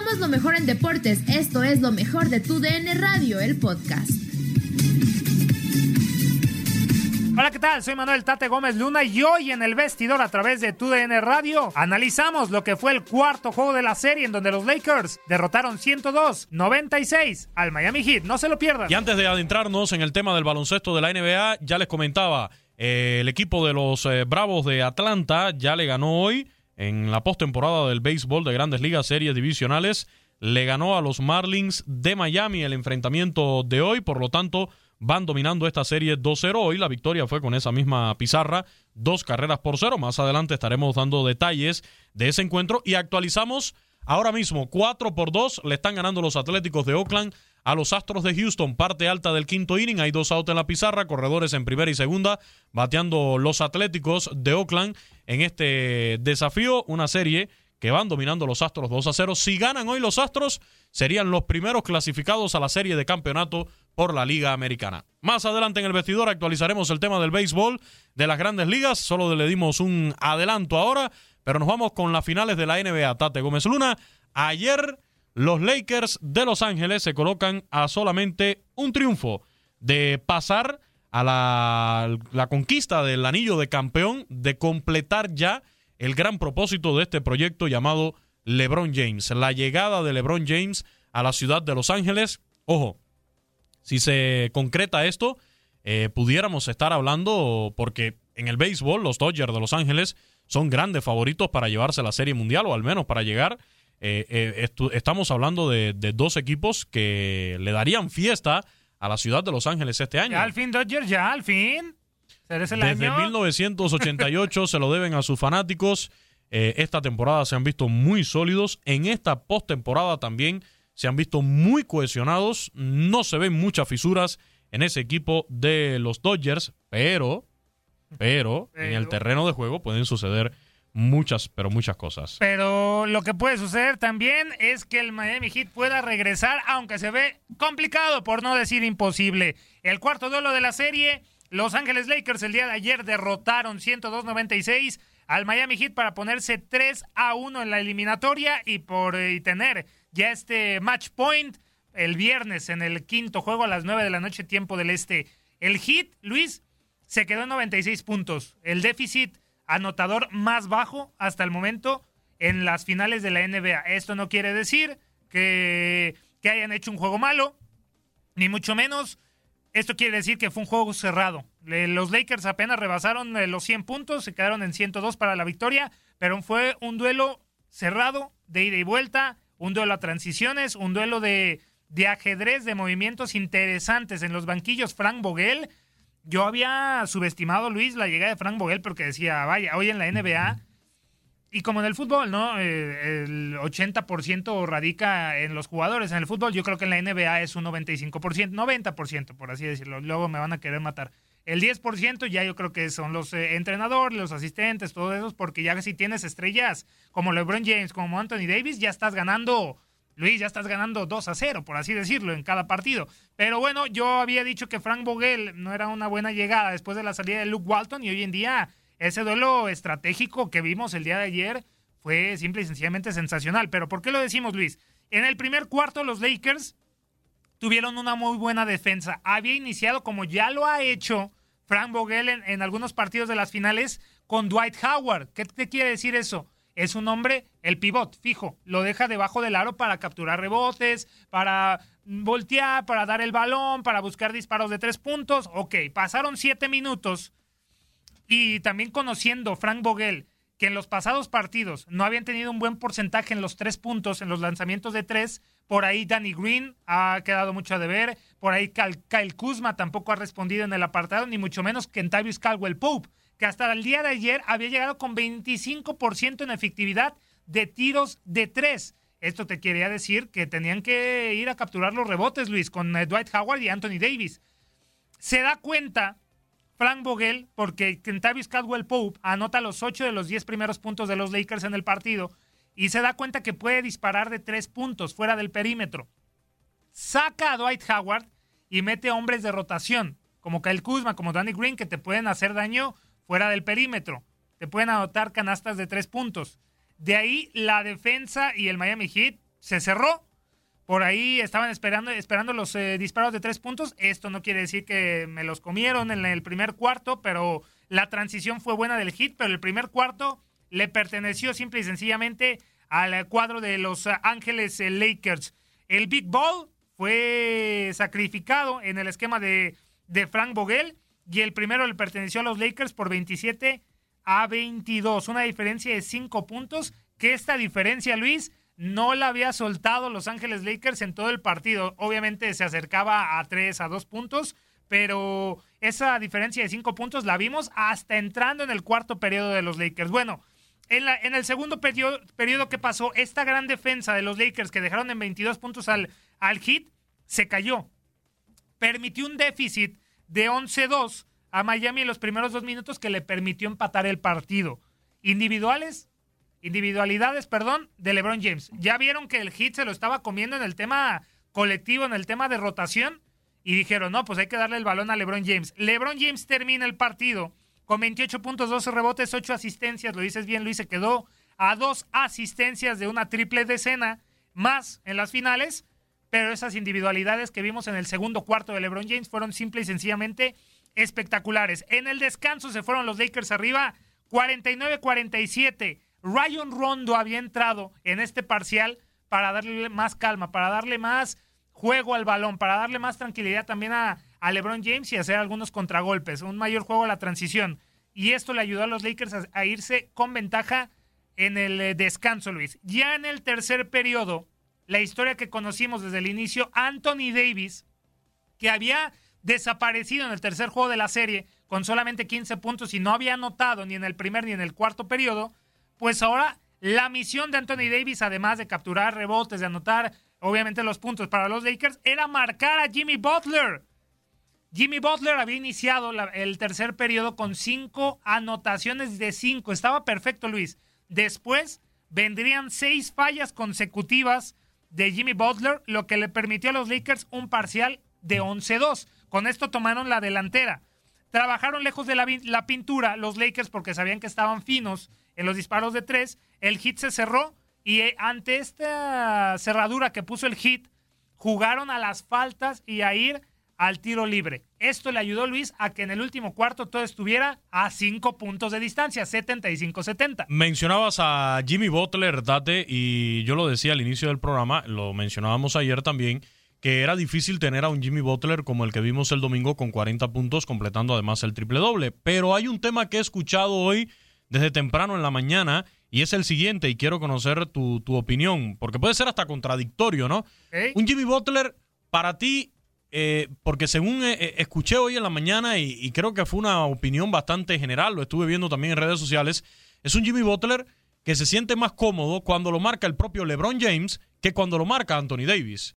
Somos lo mejor en deportes. Esto es lo mejor de tu DN Radio, el podcast. Hola, ¿qué tal? Soy Manuel Tate Gómez Luna y hoy en el vestidor a través de TUDN Radio analizamos lo que fue el cuarto juego de la serie en donde los Lakers derrotaron 102-96 al Miami Heat. No se lo pierdan. Y antes de adentrarnos en el tema del baloncesto de la NBA, ya les comentaba, eh, el equipo de los eh, Bravos de Atlanta ya le ganó hoy en la postemporada del béisbol de grandes ligas, series divisionales. Le ganó a los Marlins de Miami el enfrentamiento de hoy, por lo tanto van dominando esta serie 2-0. Hoy la victoria fue con esa misma pizarra, dos carreras por cero. Más adelante estaremos dando detalles de ese encuentro y actualizamos ahora mismo 4 por 2. Le están ganando los Atléticos de Oakland a los Astros de Houston, parte alta del quinto inning. Hay dos outs en la pizarra, corredores en primera y segunda, bateando los Atléticos de Oakland en este desafío. Una serie que van dominando los Astros 2 a 0. Si ganan hoy los Astros, serían los primeros clasificados a la serie de campeonato por la Liga Americana. Más adelante en el vestidor actualizaremos el tema del béisbol de las grandes ligas. Solo le dimos un adelanto ahora, pero nos vamos con las finales de la NBA. Tate Gómez Luna. Ayer los Lakers de Los Ángeles se colocan a solamente un triunfo de pasar a la, la, conquista del anillo de campeón, de completar ya el gran propósito de este proyecto llamado LeBron James. La llegada de LeBron James a la ciudad de Los Ángeles. Ojo, si se concreta esto, eh, pudiéramos estar hablando, porque en el béisbol los Dodgers de Los Ángeles son grandes favoritos para llevarse la Serie Mundial o al menos para llegar eh, eh, estamos hablando de, de, dos equipos que le darían fiesta a la ciudad de Los Ángeles este año. Ya al fin, Dodgers, ya al fin. Desde 1988 se lo deben a sus fanáticos. Eh, esta temporada se han visto muy sólidos. En esta postemporada también se han visto muy cohesionados. No se ven muchas fisuras en ese equipo de los Dodgers, pero, pero, pero. en el terreno de juego pueden suceder muchas, pero muchas cosas. Pero lo que puede suceder también es que el Miami Heat pueda regresar, aunque se ve complicado, por no decir imposible. El cuarto duelo de la serie, Los Ángeles Lakers el día de ayer derrotaron 102-96 al Miami Heat para ponerse 3 a 1 en la eliminatoria y por y tener ya este match point el viernes en el quinto juego a las 9 de la noche tiempo del este. El Heat, Luis, se quedó en 96 puntos. El déficit anotador más bajo hasta el momento en las finales de la NBA. Esto no quiere decir que, que hayan hecho un juego malo, ni mucho menos. Esto quiere decir que fue un juego cerrado. Los Lakers apenas rebasaron eh, los 100 puntos, se quedaron en 102 para la victoria, pero fue un duelo cerrado, de ida y vuelta, un duelo a transiciones, un duelo de, de ajedrez, de movimientos interesantes en los banquillos. Frank Vogel yo había subestimado, Luis, la llegada de Frank Vogel porque decía, vaya, hoy en la NBA y como en el fútbol, ¿no? Eh, el 80% radica en los jugadores. En el fútbol yo creo que en la NBA es un 95%, 90%, por así decirlo. Luego me van a querer matar. El 10% ya yo creo que son los eh, entrenadores, los asistentes, todos esos, porque ya si tienes estrellas como LeBron James, como Anthony Davis, ya estás ganando, Luis, ya estás ganando 2 a 0, por así decirlo, en cada partido. Pero bueno, yo había dicho que Frank Vogel no era una buena llegada después de la salida de Luke Walton y hoy en día ese duelo estratégico que vimos el día de ayer fue simple y sencillamente sensacional. Pero ¿por qué lo decimos, Luis? En el primer cuarto los Lakers tuvieron una muy buena defensa. Había iniciado, como ya lo ha hecho Frank Vogel en, algunos partidos de las finales, con Dwight Howard. ¿Qué te quiere decir eso? Es un hombre, el pivot, fijo, lo deja debajo del aro para capturar rebotes, para voltear, para dar el balón, para buscar disparos de tres puntos. Ok, pasaron siete minutos y también conociendo Frank Vogel que en los pasados partidos no habían tenido un buen porcentaje en los tres puntos, en los lanzamientos de tres. Por ahí Danny Green ha quedado mucho a deber. Por ahí Kyle Kuzma tampoco ha respondido en el apartado, ni mucho menos Kentavious Caldwell Pope, que hasta el día de ayer había llegado con 25% en efectividad de tiros de tres. Esto te quería decir que tenían que ir a capturar los rebotes, Luis, con eh, Dwight Howard y Anthony Davis. Se da cuenta Frank Vogel, porque Kentavious Caldwell Pope anota los 8 de los 10 primeros puntos de los Lakers en el partido y se da cuenta que puede disparar de 3 puntos fuera del perímetro. Saca a Dwight Howard y mete hombres de rotación, como Kyle Kuzma, como Danny Green, que te pueden hacer daño fuera del perímetro. Te pueden anotar canastas de 3 puntos. De ahí la defensa y el Miami Heat se cerró por ahí estaban esperando, esperando los eh, disparos de tres puntos. Esto no quiere decir que me los comieron en el primer cuarto, pero la transición fue buena del hit, pero el primer cuarto le perteneció simple y sencillamente al cuadro de los Ángeles Lakers. El Big Ball fue sacrificado en el esquema de, de Frank Vogel y el primero le perteneció a los Lakers por 27 a 22, una diferencia de cinco puntos, que esta diferencia, Luis, no la había soltado Los Ángeles Lakers en todo el partido. Obviamente se acercaba a tres, a dos puntos, pero esa diferencia de cinco puntos la vimos hasta entrando en el cuarto periodo de los Lakers. Bueno, en el segundo periodo, periodo, que pasó, esta gran defensa de los Lakers que dejaron en 22 puntos al, al hit, se cayó. Permitió un déficit de 11-2 a Miami en los primeros dos minutos que le permitió empatar el partido. Individuales, individualidades, perdón, de LeBron James. Ya vieron que el hit se lo estaba comiendo en el tema colectivo, en el tema de rotación, y dijeron, no, pues hay que darle el balón a LeBron James. LeBron James termina el partido con 28 puntos, 12 rebotes, 8 asistencias, lo dices bien, Luis, se quedó a dos asistencias de una triple decena más en las finales, pero esas individualidades que vimos en el segundo cuarto de LeBron James fueron simple y sencillamente espectaculares. En el descanso se fueron los Lakers arriba 49-47 Ryan Rondo había entrado en este parcial para darle más calma, para darle más juego al balón, para darle más tranquilidad también a, LeBron James y hacer algunos contragolpes, un mayor juego a la transición. Y esto le ayudó a los Lakers a, irse con ventaja en el eh, descanso, Luis. Ya en el tercer periodo, la historia que conocimos desde el inicio, Anthony Davis, que había desaparecido en el tercer juego de la serie con solamente 15 puntos y no había anotado ni en el primer ni en el cuarto periodo, pues ahora la misión de Anthony Davis, además de capturar rebotes, de anotar obviamente los puntos para los Lakers, era marcar a Jimmy Butler. Jimmy Butler había iniciado el tercer periodo con cinco anotaciones de cinco. Estaba perfecto, Luis. Después vendrían seis fallas consecutivas de Jimmy Butler, lo que le permitió a los Lakers un parcial de 11-2. Con esto tomaron la delantera. Trabajaron lejos de la, la, pintura los Lakers porque sabían que estaban finos en los disparos de tres, el hit se cerró y eh, ante esta cerradura que puso el hit, jugaron a las faltas y a ir al tiro libre. Esto le ayudó Luis a que en el último cuarto todo estuviera a cinco puntos de distancia, 75-70. Mencionabas a Jimmy Butler, Date, y yo lo decía al inicio del programa, lo mencionábamos ayer también, que era difícil tener a un Jimmy Butler como el que vimos el domingo con 40 puntos, completando además el triple doble. Pero hay un tema que he escuchado hoy desde temprano en la mañana y es el siguiente y quiero conocer tu, opinión, porque puede ser hasta contradictorio, ¿no? Un Jimmy Butler para ti, eh, porque según eh, eh, escuché hoy en la mañana y, y, creo que fue una opinión bastante general, lo estuve viendo también en redes sociales, es un Jimmy Butler que se siente más cómodo cuando lo marca el propio LeBron James que cuando lo marca Anthony Davis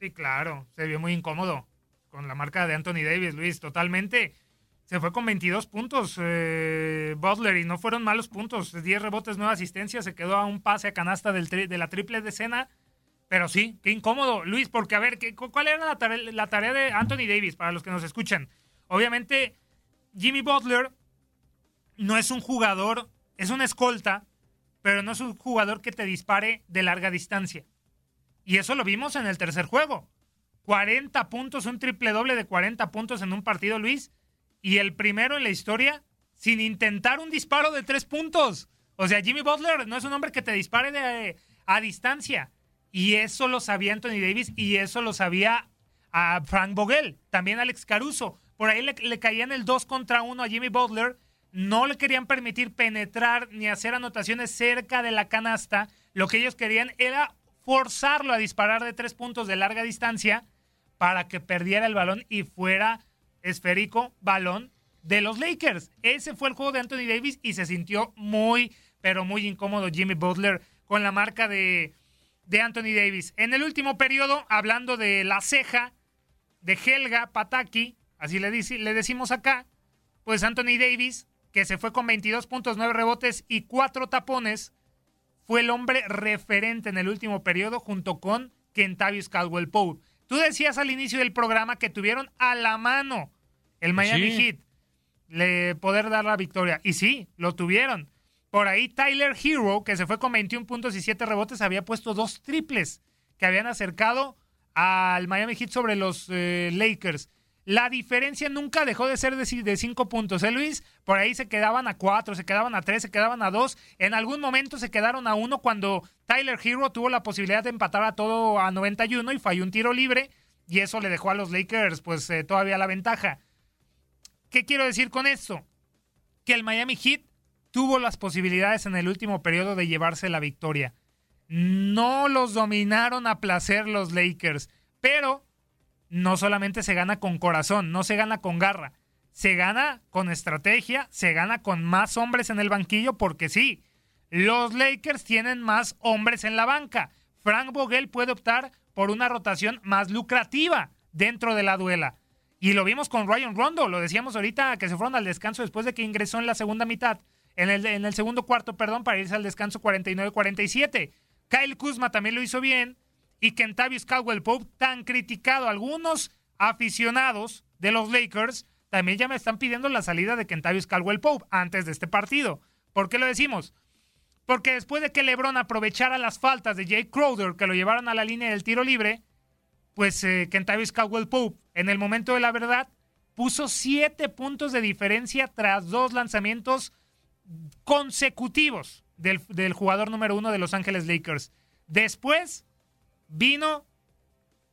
Sí, claro, se vio muy incómodo con la marca de Anthony Davis, Luis, totalmente. Se fue con 22 puntos eh, Butler y no fueron malos puntos. 10 rebotes, 9 asistencias, se quedó a un pase a canasta del de la triple decena. Pero sí, qué incómodo, Luis, porque a ver, ¿qué, ¿cuál era la tarea, la tarea de Anthony Davis para los que nos escuchan? Obviamente, Jimmy Butler no es un jugador, es una escolta, pero no es un jugador que te dispare de larga distancia. Y eso lo vimos en el tercer juego. 40 puntos, un triple doble de 40 puntos en un partido, Luis. Y el primero en la historia sin intentar un disparo de tres puntos. O sea, Jimmy Butler no es un hombre que te dispare a distancia. Y eso lo sabía Anthony Davis y eso lo sabía a Frank Vogel, también Alex Caruso. Por ahí le, le caían el 2 contra 1 a Jimmy Butler. No le querían permitir penetrar ni hacer anotaciones cerca de la canasta. Lo que ellos querían era forzarlo a disparar de tres puntos de larga distancia para que perdiera el balón y fuera esférico balón de los Lakers. Ese fue el juego de Anthony Davis y se sintió muy, pero muy incómodo Jimmy Butler con la marca de, de Anthony Davis. En el último periodo, hablando de la ceja de Helga Pataki, así le, le decimos acá, pues Anthony Davis, que se fue con 22 puntos, 9 rebotes y 4 tapones, fue el hombre referente en el último periodo junto con Kentavious Caldwell Pope. Tú decías al inicio del programa que tuvieron a la mano el Miami Heat le poder dar la victoria. Y sí, lo tuvieron. Por ahí Tyler Hero, que se fue con 21 puntos y 7 rebotes, había puesto dos triples que habían acercado al Miami Heat sobre los eh, Lakers. La diferencia nunca dejó de ser de, cinco puntos, ¿eh, Luis? Por ahí se quedaban a cuatro, se quedaban a tres, se quedaban a dos. En algún momento se quedaron a uno cuando Tyler Hero tuvo la posibilidad de empatar a todo a 91 y falló un tiro libre. Y eso le dejó a los Lakers, pues, eh, todavía la ventaja. ¿Qué quiero decir con esto? Que el Miami Heat tuvo las posibilidades en el último periodo de llevarse la victoria. No los dominaron a placer los Lakers, pero no solamente se gana con corazón, no se gana con garra, se gana con estrategia, se gana con más hombres en el banquillo, porque sí, los Lakers tienen más hombres en la banca. Frank Vogel puede optar por una rotación más lucrativa dentro de la duela. Y lo vimos con Ryan Rondo, lo decíamos ahorita que se fueron al descanso después de que ingresó en la segunda mitad, en el, en el segundo cuarto, perdón, para irse al descanso 49-47. Kyle Kuzma también lo hizo bien y Kentavious Caldwell Pope, tan criticado. Algunos aficionados de los Lakers también ya me están pidiendo la salida de Kentavious Caldwell Pope antes de este partido. ¿Por qué lo decimos? Porque después de que LeBron aprovechara las faltas de Jake Crowder que lo llevaron a la línea del tiro libre, pues eh, Kentavious Caldwell Pope, en el momento de la verdad, puso siete puntos de diferencia tras dos lanzamientos consecutivos del, del jugador número uno de Los Ángeles Lakers. Después vino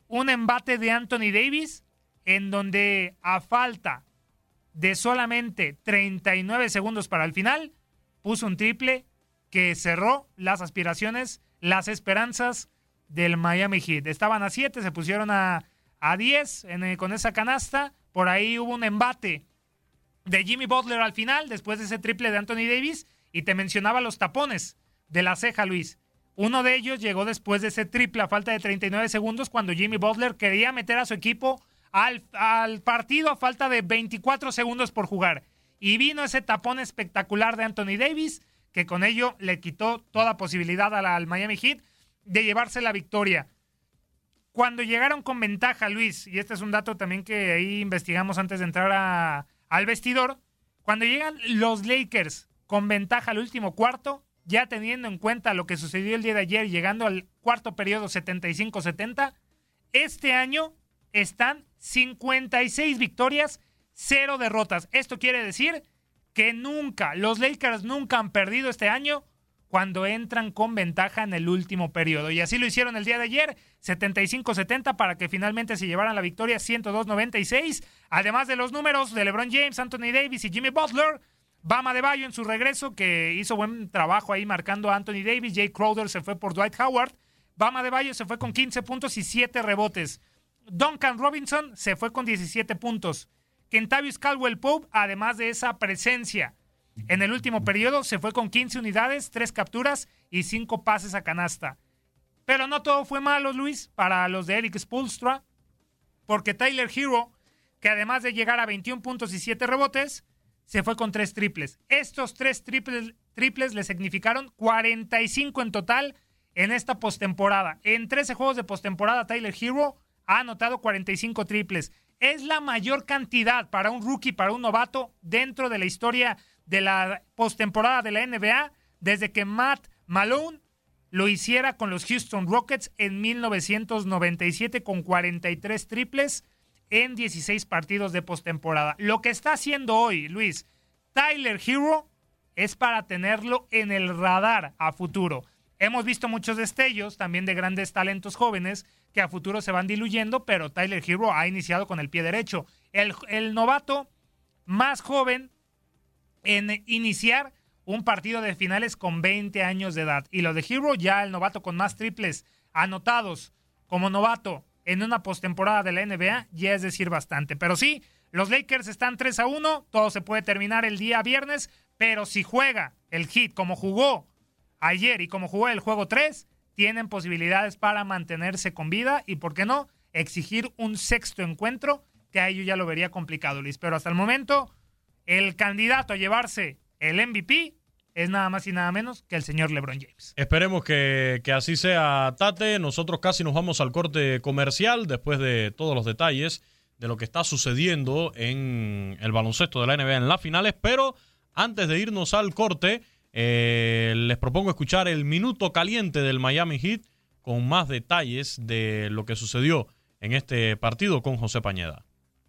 un embate de Anthony Davis en donde a falta de solamente 39 segundos para el final, puso un triple que cerró las aspiraciones, las esperanzas del Miami Heat. Estaban a 7, se pusieron a, a 10 eh, con esa canasta. Por ahí hubo un embate de Jimmy Butler al final, después de ese triple de Anthony Davis. Y te mencionaba los tapones de la ceja, Luis. Uno de ellos llegó después de ese triple a falta de 39 segundos cuando Jimmy Butler quería meter a su equipo al, al, partido a falta de 24 segundos por jugar. Y vino ese tapón espectacular de Anthony Davis que con ello le quitó toda posibilidad al, Miami Heat de llevarse la victoria. Cuando llegaron con ventaja, Luis, y este es un dato también que ahí investigamos antes de entrar al vestidor, cuando llegan los Lakers con ventaja al último cuarto, ya teniendo en cuenta lo que sucedió el día de ayer, llegando al cuarto periodo 75-70, este año están 56 victorias, cero derrotas. Esto quiere decir que nunca, los Lakers nunca han perdido este año cuando entran con ventaja en el último periodo. Y así lo hicieron el día de ayer, 75-70 para que finalmente se llevaran la victoria 102-96. Además de los números de LeBron James, Anthony Davis y Jimmy Butler, Bama de Bayo en su regreso, que hizo buen trabajo ahí marcando a Anthony Davis. Jay Crowder se fue por Dwight Howard. Bama de Bayo se fue con 15 puntos y 7 rebotes. Duncan Robinson se fue con 17 puntos. Kentavious Caldwell Pope, además de esa presencia en el último periodo, se fue con 15 unidades, 3 capturas y 5 pases a canasta. Pero no todo fue malo, Luis, para los de Eric Spolstra, porque Tyler Hero, que además de llegar a 21 puntos y 7 rebotes, se fue con tres triples. Estos tres triples, triples le significaron 45 en total en esta postemporada. En 13 juegos de postemporada, Tyler Hero ha anotado 45 triples. Es la mayor cantidad para un rookie, para un novato, dentro de la historia de la postemporada de la NBA, desde que Matt Malone lo hiciera con los Houston Rockets en 1997 con 43 triples en 16 partidos de postemporada. Lo que está haciendo hoy, Luis, Tyler Hero es para tenerlo en el radar a futuro. Hemos visto muchos destellos también de grandes talentos jóvenes que a futuro se van diluyendo, pero Tyler Hero ha iniciado con el pie derecho. El, novato más joven en iniciar un partido de finales con 20 años de edad. Y lo de Hero, ya el novato con más triples anotados como novato en una postemporada de la NBA, ya es decir bastante. Pero sí, los Lakers están 3 a 1, todo se puede terminar el día viernes, pero si juega el Heat como jugó ayer y como jugó el juego 3, tienen posibilidades para mantenerse con vida y, ¿por qué no?, exigir un sexto encuentro, que a ello ya lo vería complicado, Luis. Pero hasta el momento, el candidato a llevarse el MVP es nada más y nada menos que el señor LeBron James. Esperemos que, que, así sea, Tate. Nosotros casi nos vamos al corte comercial después de todos los detalles de lo que está sucediendo en el baloncesto de la NBA en las finales. Pero antes de irnos al corte, eh, les propongo escuchar el minuto caliente del Miami Heat con más detalles de lo que sucedió en este partido con José Pañeda.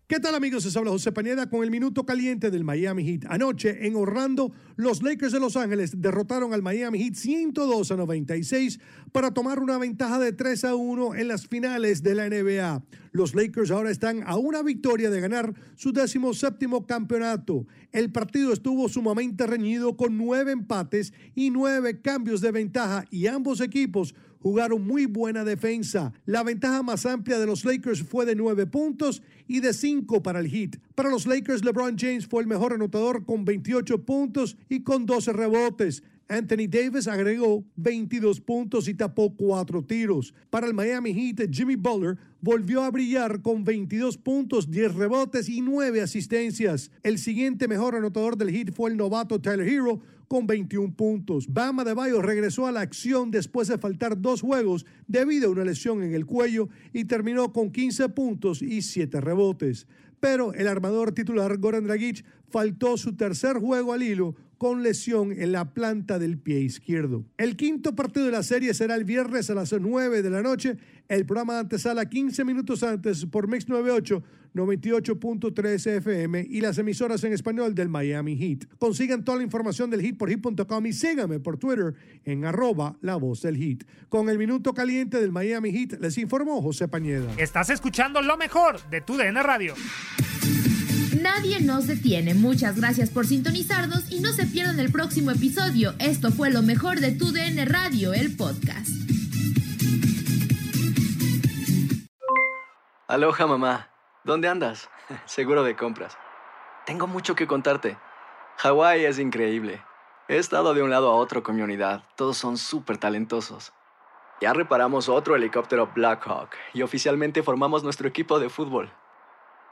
¿Qué tal amigos? Se habla José Pañeda con el minuto caliente del Miami Heat. Anoche en Orlando, los Lakers de Los Ángeles derrotaron al Miami Heat 102 a 96 para tomar una ventaja de 3 a 1 en las finales de la NBA. Los Lakers ahora están a una victoria de ganar su décimo séptimo campeonato. El partido estuvo sumamente reñido con nueve empates y nueve cambios de ventaja y ambos equipos jugaron muy buena defensa. La ventaja más amplia de los Lakers fue de nueve puntos y de cinco para el Heat. Para los Lakers, LeBron James fue el mejor anotador con 28 puntos y con 12 rebotes. Anthony Davis agregó 22 puntos y tapó cuatro tiros. Para el Miami Heat, Jimmy Butler volvió a brillar con 22 puntos, 10 rebotes y 9 asistencias. El siguiente mejor anotador del Heat fue el novato Tyler Hero con 21 puntos. Bama de Bayo regresó a la acción después de faltar dos juegos debido a una lesión en el cuello y terminó con 15 puntos y 7 rebotes. Pero el armador titular Goran Dragic faltó su tercer juego al hilo con lesión en la planta del pie izquierdo. El quinto partido de la serie será el viernes a las 9 de la noche. El programa de antesala 15 minutos antes por Mix 98 98.3 FM y las emisoras en español del Miami Heat. Consigan toda la información del Heat por Heat.com y síganme por Twitter en arroba la voz del Heat. Con el minuto caliente del Miami Heat les informó José Pañeda. Estás escuchando lo mejor de tu DN Radio. Nadie nos detiene. Muchas gracias por sintonizarnos y no se pierdan el próximo episodio. Esto fue lo mejor de tu DN Radio, el podcast. Aloha mamá. ¿Dónde andas? Seguro de compras. Tengo mucho que contarte. Hawái es increíble. He estado de un lado a otro con mi unidad. Todos son súper talentosos. Ya reparamos otro helicóptero Blackhawk y oficialmente formamos nuestro equipo de fútbol.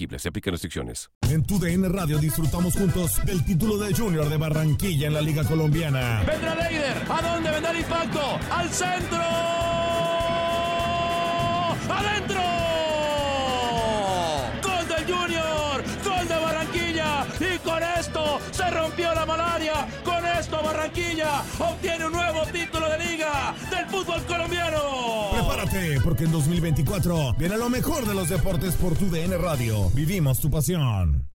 Se aplican restricciones. En tu DN Radio disfrutamos juntos del título de Junior de Barranquilla en la Liga Colombiana. Vendrá Leider. ¿A dónde vendrá el impacto? ¡Al centro! ¡Adentro! ¡Gol del Junior! ¡Gol de Barranquilla! Y con esto se rompió la malaria. Con esto Barranquilla obtiene un nuevo título de liga del fútbol colombiano. Porque en 2024 viene lo mejor de los deportes por tu DN Radio. Vivimos tu pasión.